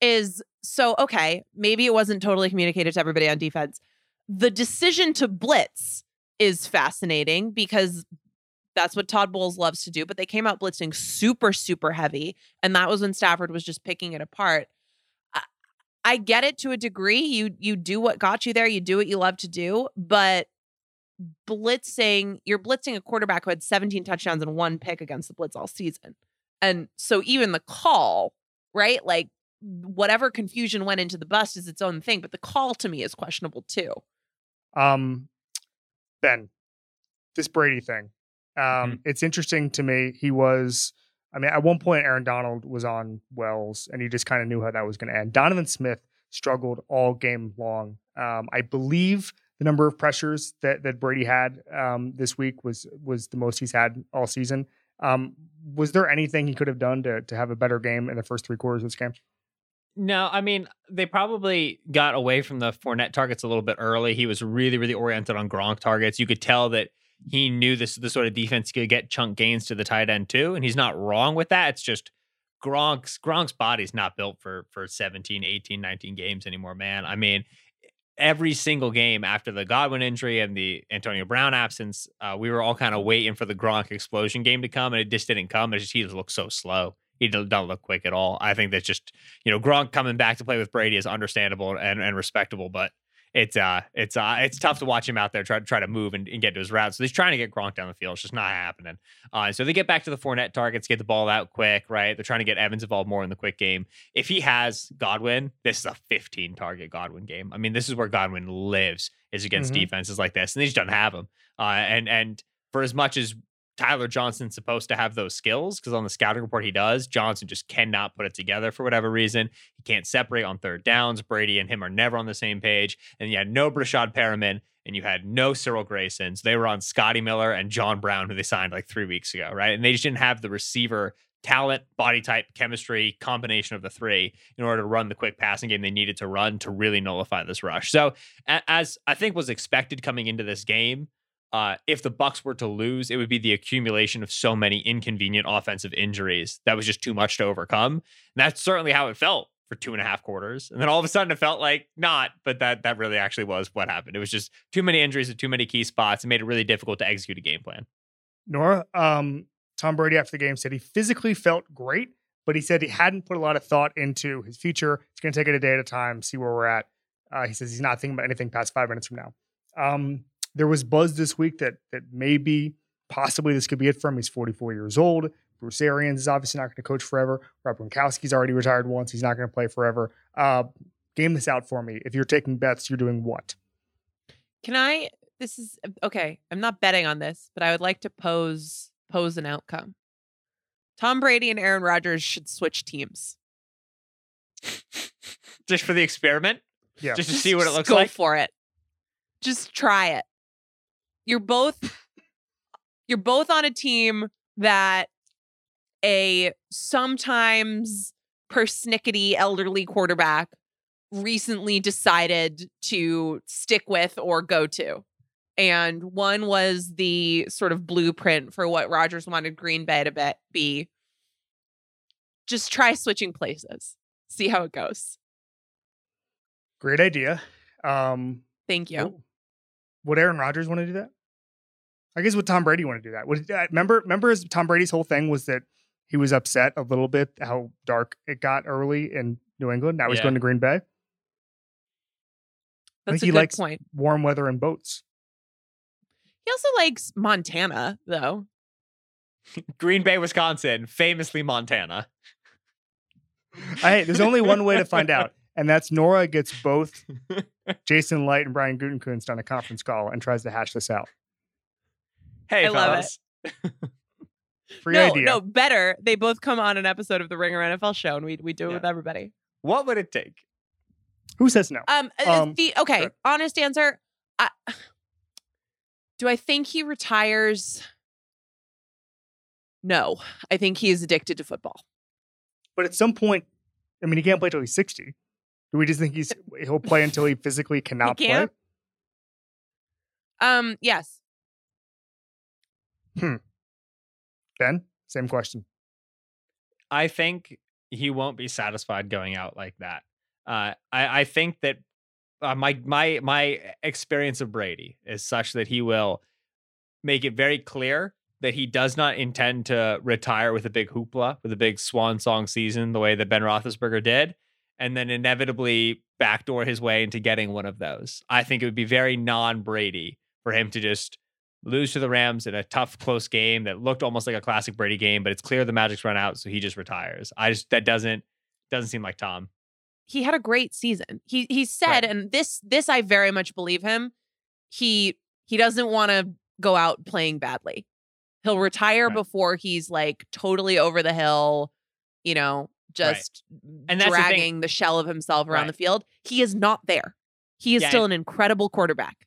is so okay, maybe it wasn't totally communicated to everybody on defense. The decision to blitz is fascinating because that's what Todd Bowles loves to do, but they came out blitzing super, super heavy. And that was when Stafford was just picking it apart. I, I get it to a degree. You you do what got you there, you do what you love to do, but blitzing, you're blitzing a quarterback who had 17 touchdowns and one pick against the blitz all season. And so even the call, right? Like whatever confusion went into the bust is its own thing, but the call to me is questionable too. Um, Ben, this Brady thing. Um, It's interesting to me. He was, I mean, at one point, Aaron Donald was on Wells, and he just kind of knew how that was going to end. Donovan Smith struggled all game long. Um, I believe the number of pressures that that Brady had um, this week was was the most he's had all season. Um, was there anything he could have done to to have a better game in the first three quarters of this game? No, I mean they probably got away from the Fournette targets a little bit early. He was really, really oriented on Gronk targets. You could tell that he knew this the sort of defense could get chunk gains to the tight end too, and he's not wrong with that. It's just Gronk's Gronk's body's not built for for 17, 18, 19 games anymore, man. I mean, every single game after the Godwin injury and the Antonio Brown absence, uh, we were all kind of waiting for the Gronk explosion game to come, and it just didn't come. It just he just looked so slow. He don't, don't look quick at all. I think that's just you know Gronk coming back to play with Brady is understandable and, and respectable, but it's uh it's uh it's tough to watch him out there try to try to move and, and get to his route. So he's trying to get Gronk down the field. It's just not happening. Uh, so they get back to the Fournette targets, get the ball out quick, right? They're trying to get Evans involved more in the quick game. If he has Godwin, this is a 15 target Godwin game. I mean, this is where Godwin lives is against Mhm. defenses like this, and they just don't have him. Uh, and and for as much as Tyler Johnson's supposed to have those skills because on the scouting report he does. Johnson just cannot put it together for whatever reason. He can't separate on third downs. Brady and him are never on the same page. And you had no Breshad Perriman and you had no Cyril Grayson. So they were on Scotty Miller and John Brown, who they signed like three weeks ago, right? And they just didn't have the receiver talent, body type, chemistry, combination of the three in order to run the quick passing game they needed to run to really nullify this rush. So as I think was expected coming into this game, uh, if the Bucs were to lose, it would be the accumulation of so many inconvenient offensive injuries that was just too much to overcome. And that's certainly how it felt for two and a half quarters. And then all of a sudden it felt like not, but that that really actually was what happened. It was just too many injuries at too many key spots. It made it really difficult to execute a game plan. Nora, um, Tom Brady after the game said he physically felt great, but he said he hadn't put a lot of thought into his future. He's going to take it a day at a time, see where we're at. Uh, he says he's not thinking about anything past five minutes from now. Um, there was buzz this week that that maybe, possibly, this could be it for him. He's 44 years old. Bruce Arians is obviously not going to coach forever. Rob Gronkowski's already retired once. He's not going to play forever. Uh, game this out for me. If you're taking bets, you're doing what? Can I? This is okay. I'm not betting on this, but I would like to pose pose an outcome. Tom Brady and Aaron Rodgers should switch teams. Just for the experiment, Yeah. just to see what it Just looks go like. Go for it. Just try it. You're both you're both on a team that a sometimes persnickety elderly quarterback recently decided to stick with or go to. And one was the sort of blueprint for what Rodgers wanted Green Bay to be. Just try switching places. See how it goes. Great idea. Um, Thank you. Would Aaron Rodgers want to do that? I guess would Tom Brady want to do that? Would uh, remember remember his, Tom Brady's whole thing was that he was upset a little bit how dark it got early in New England. Now he's Yeah. going to Green Bay. I That's think a he good likes point. warm weather and boats. He also likes Montana, though. Green Bay, Wisconsin, famously Montana. Hey, there's only one way to find out, and that's Nora gets both Jason Licht and Brian Gutenkunst on a conference call and tries to hash this out. Hey, I love fellas. Free no, idea. no, better. They both come on an episode of the Ringer NFL show, and we we do it Yeah. with everybody. What would it take? Who says no? Um, uh, Um, the okay, good. honest answer. I, do I think he retires? No, I think he is addicted to football. But at some point, I mean, he can't play till he's 60. Do we just think he's he'll play until he physically cannot play? can't? Um, yes, Ben, same question. I think he won't be satisfied going out like that. Uh, I, I think that uh, my my my experience of Brady is such that he will make it very clear that he does not intend to retire with a big hoopla, with a big swan song season, the way that Ben Roethlisberger did, and then inevitably backdoor his way into getting one of those. I think it would be very non Brady for him to just lose to the Rams in a tough, close game that looked almost like a classic Brady game, but it's clear the magic's run out, so he just retires. I just that doesn't doesn't seem like Tom. he had a great season. He he said, Right. and this this I very much believe him. He he doesn't want to go out playing badly. He'll retire Right. before he's like totally over the hill, you know, just And that's the dragging the, shell of himself around Right. the field. He is not there. He is Yeah, still an incredible quarterback.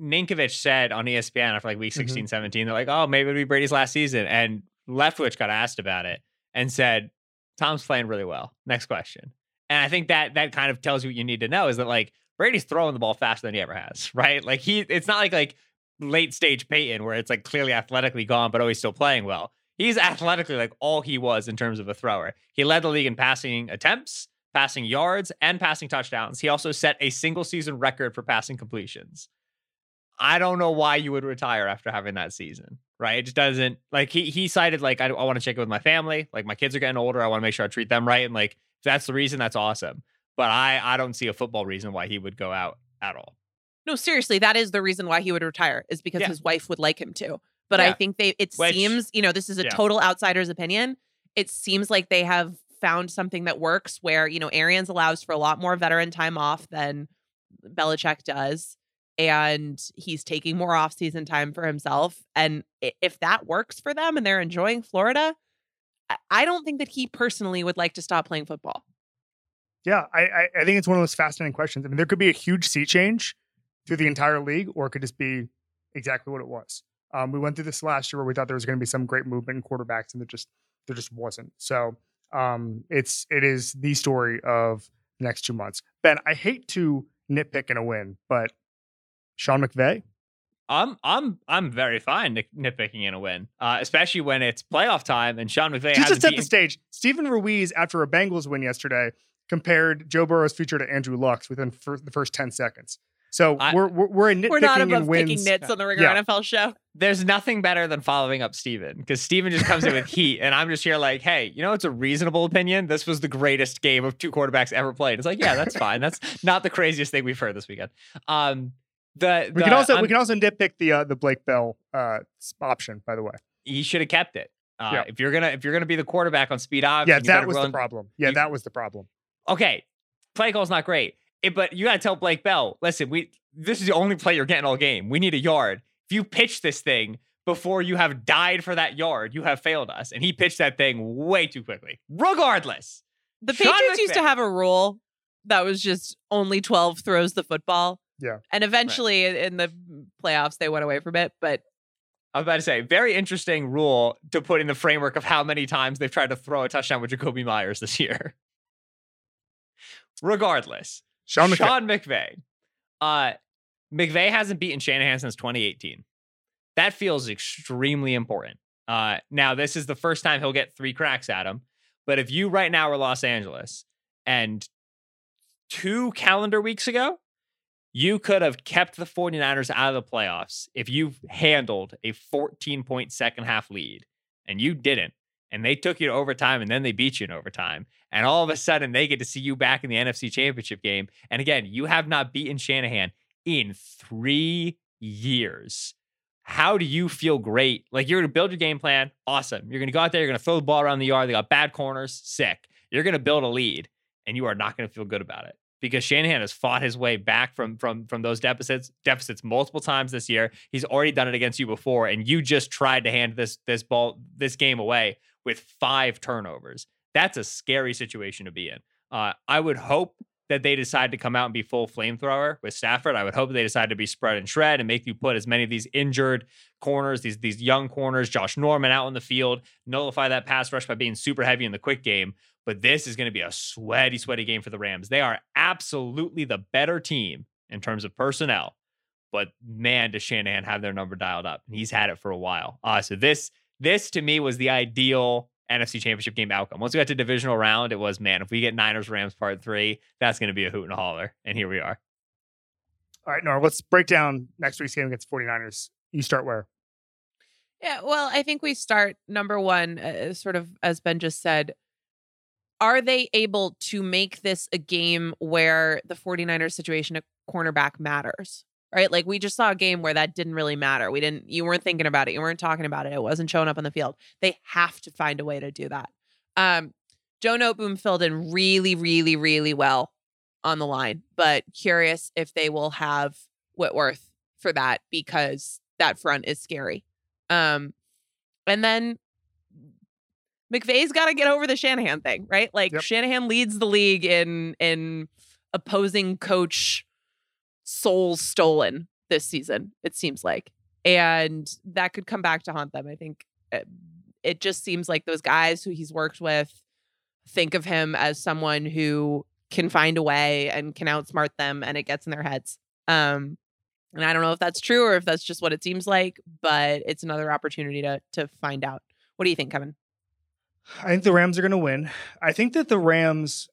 Ninkovich said on ESPN after like week Mhm. 16, 17, they're like, oh, maybe it'll be Brady's last season. And Leftwich got asked about it and said, Tom's playing really well. Next question. And I think that that kind of tells you what you need to know is that like Brady's throwing the ball faster than he ever has, right? Like he, it's not like like late stage Peyton where it's like clearly athletically gone, but always still playing well. He's athletically like all he was in terms of a thrower. He led the league in passing attempts, passing yards, and passing touchdowns. He also set a single season record for passing completions. I don't know why you would retire after having that season, right? It just doesn't like he he cited like I, I want to check it with my family. Like my kids are getting older, I want to make sure I treat them right, and like if that's the reason, that's awesome. But I I don't see a football reason why he would go out at all. No, seriously, that is the reason why he would retire is because Yeah. his wife would like him to. But I think they it Which- seems, you know, this is a yeah. total outsider's opinion. It seems like they have found something that works where, you know, Arians allows for a lot more veteran time off than Belichick does. And he's taking more off-season time for himself. And if that works for them and they're enjoying Florida, I- don't think that he personally would like to stop playing football. Yeah, I, I, I think it's one of those fascinating questions. I mean, there could be a huge sea change through the entire league, or it could just be exactly what it was. Um, we went through this last year where we thought there was going to be some great movement in quarterbacks, and there just there just wasn't. So um, it's it is the story of the next two months. Ben, I hate to nitpick in a win, but Sean McVay, I'm I'm I'm very fine nit- nitpicking in a win, uh, especially when it's playoff time and Sean McVay just to set beaten- the stage, Steven Ruiz after a Bengals win yesterday compared Joe Burrow's future to Andrew Luck's within fir- the first ten seconds. So I- we're, we're we're a nitpicking We're not and above wins. picking nits on the Ringer Yeah. NFL show. there's nothing better than following up Steven because Steven just comes in with heat and I'm just here like, hey, you know, it's a reasonable opinion. This was the greatest game of two quarterbacks ever played. It's like, yeah, that's fine. That's not the craziest thing we've heard this weekend. Um, the, We can also I'm- we can also nitpick the uh, the Blake Bell uh, option, by the way. he should have kept it. Uh, Yeah. If you're gonna if you're gonna be the quarterback on speed option, yeah, that was run- the problem. Yeah, you- that was the problem. Okay, play call's not great, It- but you got to tell Blake Bell, listen, we this is the only play you're getting all game. We need a yard. If you pitch this thing before you have died for that yard, you have failed us. And he pitched that thing way too quickly. Regardless, The Sean Patriots used to have a rule that was just only 12 throws the football. Yeah. And eventually in- in the playoffs, they went away from it. But I was about to say, very interesting rule to put in the framework of how many times they've tried to throw a touchdown with Jakobi Meyers this year. Regardless, Sean McVay. Sean McVay. Uh, McVay hasn't beaten Shanahan since 2018. That feels extremely important. Uh, now, this is the first time he'll get three cracks at him. But if you right now are Los Angeles and two calendar weeks ago, you could have kept the 49ers out of the playoffs if you handled a 14 point second half lead and you didn't. And they took you to overtime and then they beat you in overtime. And all of a sudden they get to see you back in the NFC championship game. And again, you have not beaten Shanahan in three years. How do you feel great? Like you're going to build your game plan. Awesome. You're going to go out there. You're going to throw the ball around the yard. They got bad corners. Sick. You're going to build a lead and you are not going to feel good about it because Shanahan has fought his way back from from from those deficits deficits multiple times this year. He's already done it against you before, and you just tried to hand this this ball this game away with five turnovers. That's a scary situation to be in. Uh, I would hope that they decide to come out and be full flamethrower with Stafford. I would hope they decide to be spread and shred and make you put as many of these injured corners, these these young corners, Josh Norman out in the field, nullify that pass rush by being super heavy in the quick game. But this is going to be a sweaty, sweaty game for the Rams. They are absolutely the better team in terms of personnel. But man, does Shanahan have their number dialed up? He's had it for a while. Uh, so this this to me was the ideal NFC Championship game outcome. Once we got to divisional round, it was man, if we get Niners Rams part three, that's going to be a hoot and a holler. And here we are. All right, Nora, let's break down next week's game against 49ers. You start where? Yeah, well, I think we start number one, uh, sort of as Ben just said. Are they able to make this a game where the 49ers situation at cornerback matters? Right? Like we just saw a game where that didn't really matter. We didn't, you weren't thinking about it. You weren't talking about it. It wasn't showing up on the field. They have to find a way to do that. Um, Joe Noteboom filled in really, really, really well on the line, but curious if they will have Whitworth for that because that front is scary. Um, and then McVay's got to get over the Shanahan thing, right? Like Yep. Shanahan leads the league in in opposing coach souls stolen this season. It seems like, and that could come back to haunt them. I think it, it just seems like those guys who he's worked with think of him as someone who can find a way and can outsmart them, and it gets in their heads. Um, and I don't know if that's true or if that's just what it seems like, but it's another opportunity to to find out. What do you think, Kevin? I think the Rams are going to win. I think that the Rams,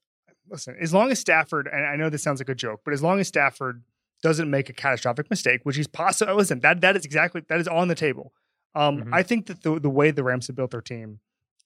listen, as long as Stafford, and I know this sounds like a joke, but as long as Stafford doesn't make a catastrophic mistake, which he's possible, listen, that that is exactly that is on the table. Um, Mhm. I think that the the way the Rams have built their team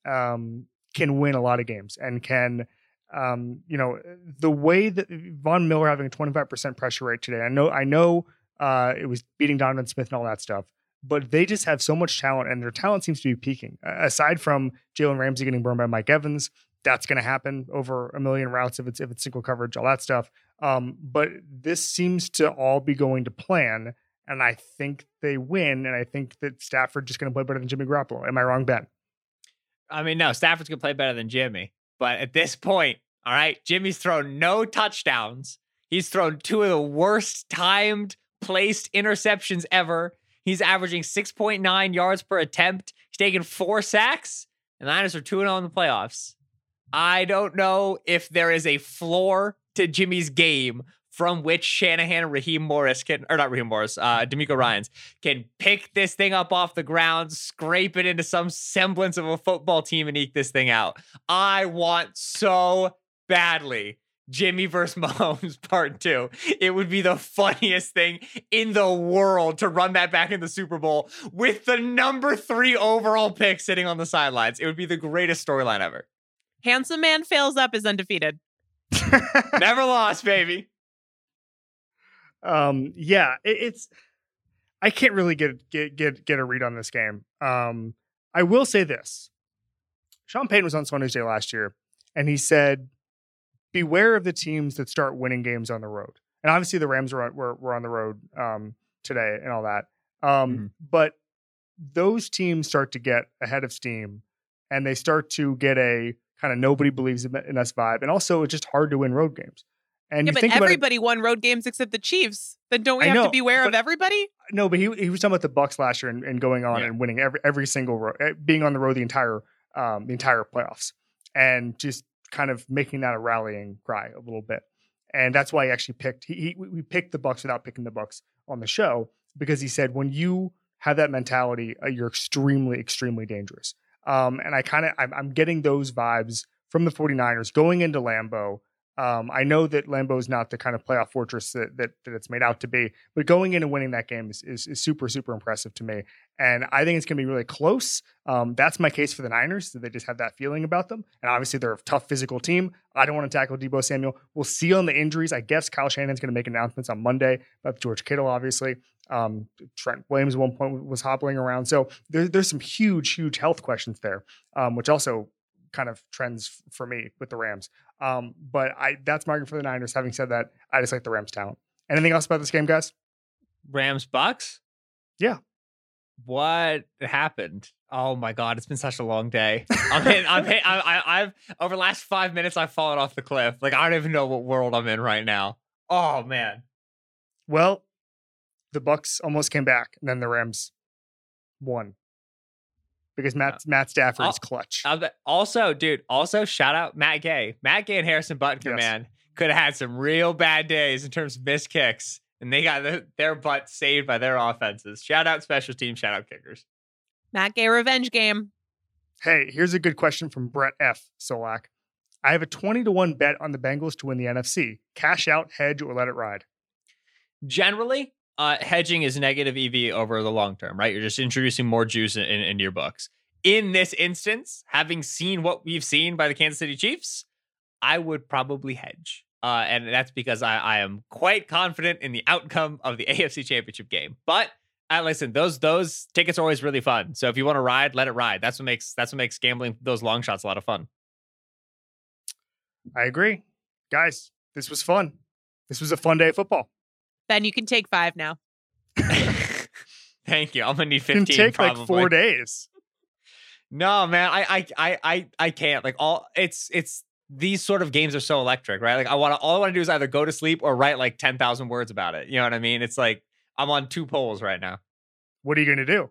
um, can win a lot of games and can. Um, you know the way that Von Miller having a 25% pressure rate today. I know, I know, uh, it was beating Donovan Smith and all that stuff, but they just have so much talent, and their talent seems to be peaking. Aside from Jalen Ramsey getting burned by Mike Evans, that's going to happen over a million routes if it's if it's single coverage, all that stuff. Um, but this seems to all be going to plan, and I think they win, and I think that Stafford just going to play better than Jimmy Garoppolo. Am I wrong, Ben? I mean, no, Stafford's gonna play better than Jimmy. But at this point, all right, Jimmy's thrown no touchdowns. He's thrown two of the worst timed placed interceptions ever. He's averaging 6.9 yards per attempt. He's taken four sacks, and the Niners are 2 0 in the playoffs. I don't know if there is a floor to Jimmy's game from which Shanahan and Raheem Morris can, or not Raheem Morris, uh, DeMeco Ryans can pick this thing up off the ground, scrape it into some semblance of a football team, and eke this thing out. I want so badly Jimmy versus Mahomes part two. It would be the funniest thing in the world to run that back in the Super Bowl with the number three overall pick sitting on the sidelines. It would be the greatest storyline ever. Handsome man fails up is undefeated. Never lost, baby. um yeah it, it's i can't really get get get get a read on this game um i will say this sean payton was on sunday day last year and he said beware of the teams that start winning games on the road and obviously the rams were on, were, were on the road um today and all that um Mhm. but those teams start to get ahead of steam and they start to get a kind of nobody believes in in us vibe and also it's just hard to win road games and yeah, you but think about it, everybody won road games except the Chiefs. Then don't we have know, to beware of everybody? No, but he he was talking about the Bucs last year and, and going on Yeah. and winning every every single road, eh, being on the road the entire um, the entire playoffs, and just kind of making that a rallying cry a little bit. And that's why he actually picked he, he we picked the Bucs without picking the Bucs on the show because he said when you have that mentality, uh, you're extremely extremely dangerous. Um, and I kind of I'm, I'm getting those vibes from the 49ers going into Lambeau. Um, I know that Lambeau is not the kind of playoff fortress that, that that it's made out to be, but going in and winning that game is, is, is super super impressive to me, and I think it's going to be really close. Um, that's my case for the Niners. That they just have that feeling about them, and obviously they're a tough physical team. I don't want to tackle Deebo Samuel. We'll see on the injuries. I guess Kyle Shanahan's going to make announcements on Monday about George Kittle, obviously. Um, Trent Williams at one point was hobbling around, so there, there's some huge huge health questions there, um, which also kind of trends for me with the Rams. Um, but I that's my argument for the Niners. Having said that, I just like the Rams talent. Anything else about this game, guys? Rams Bucs? Yeah. What happened? Oh my god, it's been such a long day. I'm hit, I'm hit, I, I, I've over the last five minutes I've fallen off the cliff. Like I don't even know what world I'm in right now. Oh man. Well, the Bucs almost came back, and then the Rams won because Matt Matt Stafford is I'll- clutch. I'll Also, dude, also shout out Matt Gay. Matt Gay and Harrison Butker, Yes. man, could have had some real bad days in terms of missed kicks. And they got the, their butt saved by their offenses. Shout out special teams, shout out kickers. Matt Gay revenge game. Hey, here's a good question from Brett F. Solak. I have a 20 to 1 bet on the Bengals to win the NFC. Cash out, hedge, or let it ride. Generally, uh, hedging is negative EV over the long term, right? You're just introducing more juice in, in, into your books. In this instance, having seen what we've seen by the Kansas City Chiefs, I would probably hedge. Uh, and that's because I, I am quite confident in the outcome of the AFC Championship game. But uh, listen, those those tickets are always really fun. So if you want to ride, let it ride. That's what makes that's what makes gambling those long shots a lot of fun. I agree. Guys, this was fun. This was a fun day of football. Ben, you can take five now. Thank you. I'm gonna need It can 15 take probably. like four days. No, man, I, I, I, I, I can't. Like all, it's, it's these sort of games are so electric, right? Like I want to, all I want to do is either go to sleep or write like ten thousand words about it. You know what I mean? It's like I'm on two poles right now. What are you going to do?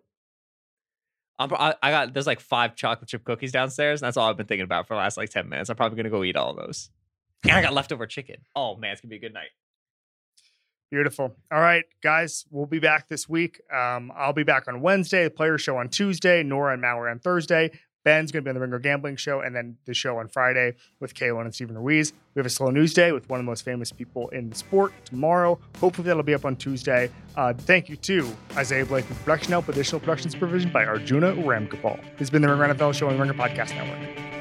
I'm, I, I got there's like five chocolate chip cookies downstairs. And that's all I've been thinking about for the last like ten minutes. I'm probably gonna go eat all of those. And I got leftover chicken. Oh man, it's gonna be a good night. Beautiful. All right, guys, we'll be back this week. Um, I'll be back on Wednesday, the player show on Tuesday, Nora and Mallory on Thursday. Ben's going to be on the Ringer Gambling Show, and then the show on Friday with Kaylin and Steven Ruiz. We have a slow news day with one of the most famous people in the sport tomorrow. Hopefully, that'll be up on Tuesday. Uh, thank you to Isaiah Blake for production help, additional production supervision by Arjuna Ramgopal. This has been the Ringer NFL Show on the Ringer Podcast Network.